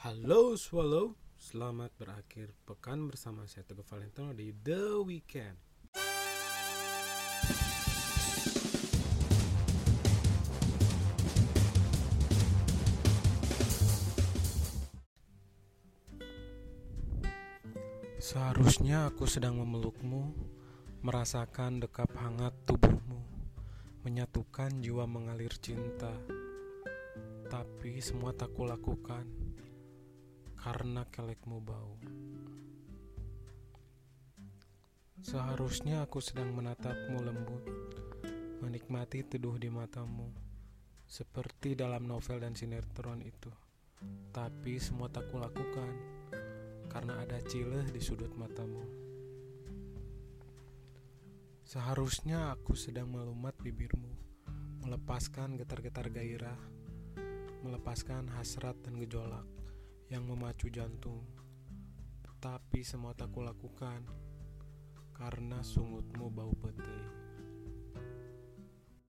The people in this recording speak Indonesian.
Halo Swallow, selamat berakhir pekan bersama saya Teguh Valentino di The Weekend. Seharusnya aku sedang memelukmu, merasakan dekap hangat tubuhmu, menyatukan jiwa mengalir cinta. Tapi semua tak kulakukan karena kelekmu bau. Seharusnya aku sedang menatapmu lembut, menikmati teduh di matamu, seperti dalam novel dan sinetron itu. Tapi semua tak kulakukan karena ada cileh di sudut matamu. Seharusnya aku sedang melumat bibirmu, melepaskan getar-getar gairah, melepaskan hasrat dan gejolak yang memacu jantung. Tapi semua tak kulakukan karena sungutmu bau petai.